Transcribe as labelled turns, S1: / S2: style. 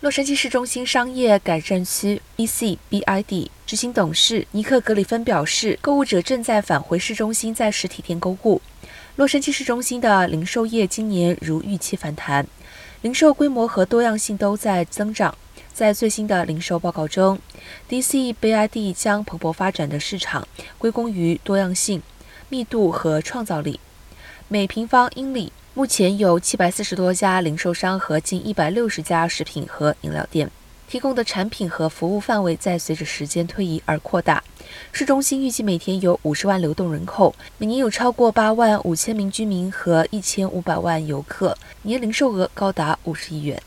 S1: 洛杉矶市中心商业改善区 （ECBID） 执行董事尼克·格里芬表示，购物者正在返回市中心，在实体店购物。洛杉矶市中心的零售业今年如预期反弹，零售规模和多样性都在增长。在最新的零售报告中，DCBID 将蓬勃发展的市场归功于多样性、密度和创造力。每平方英里。目前有七百四十多家零售商和近一百六十家食品和饮料店，提供的产品和服务范围在随着时间推移而扩大。市中心预计每天有五十万流动人口，每年有超过八万五千名居民和一千五百万游客，年零售额高达五十亿元。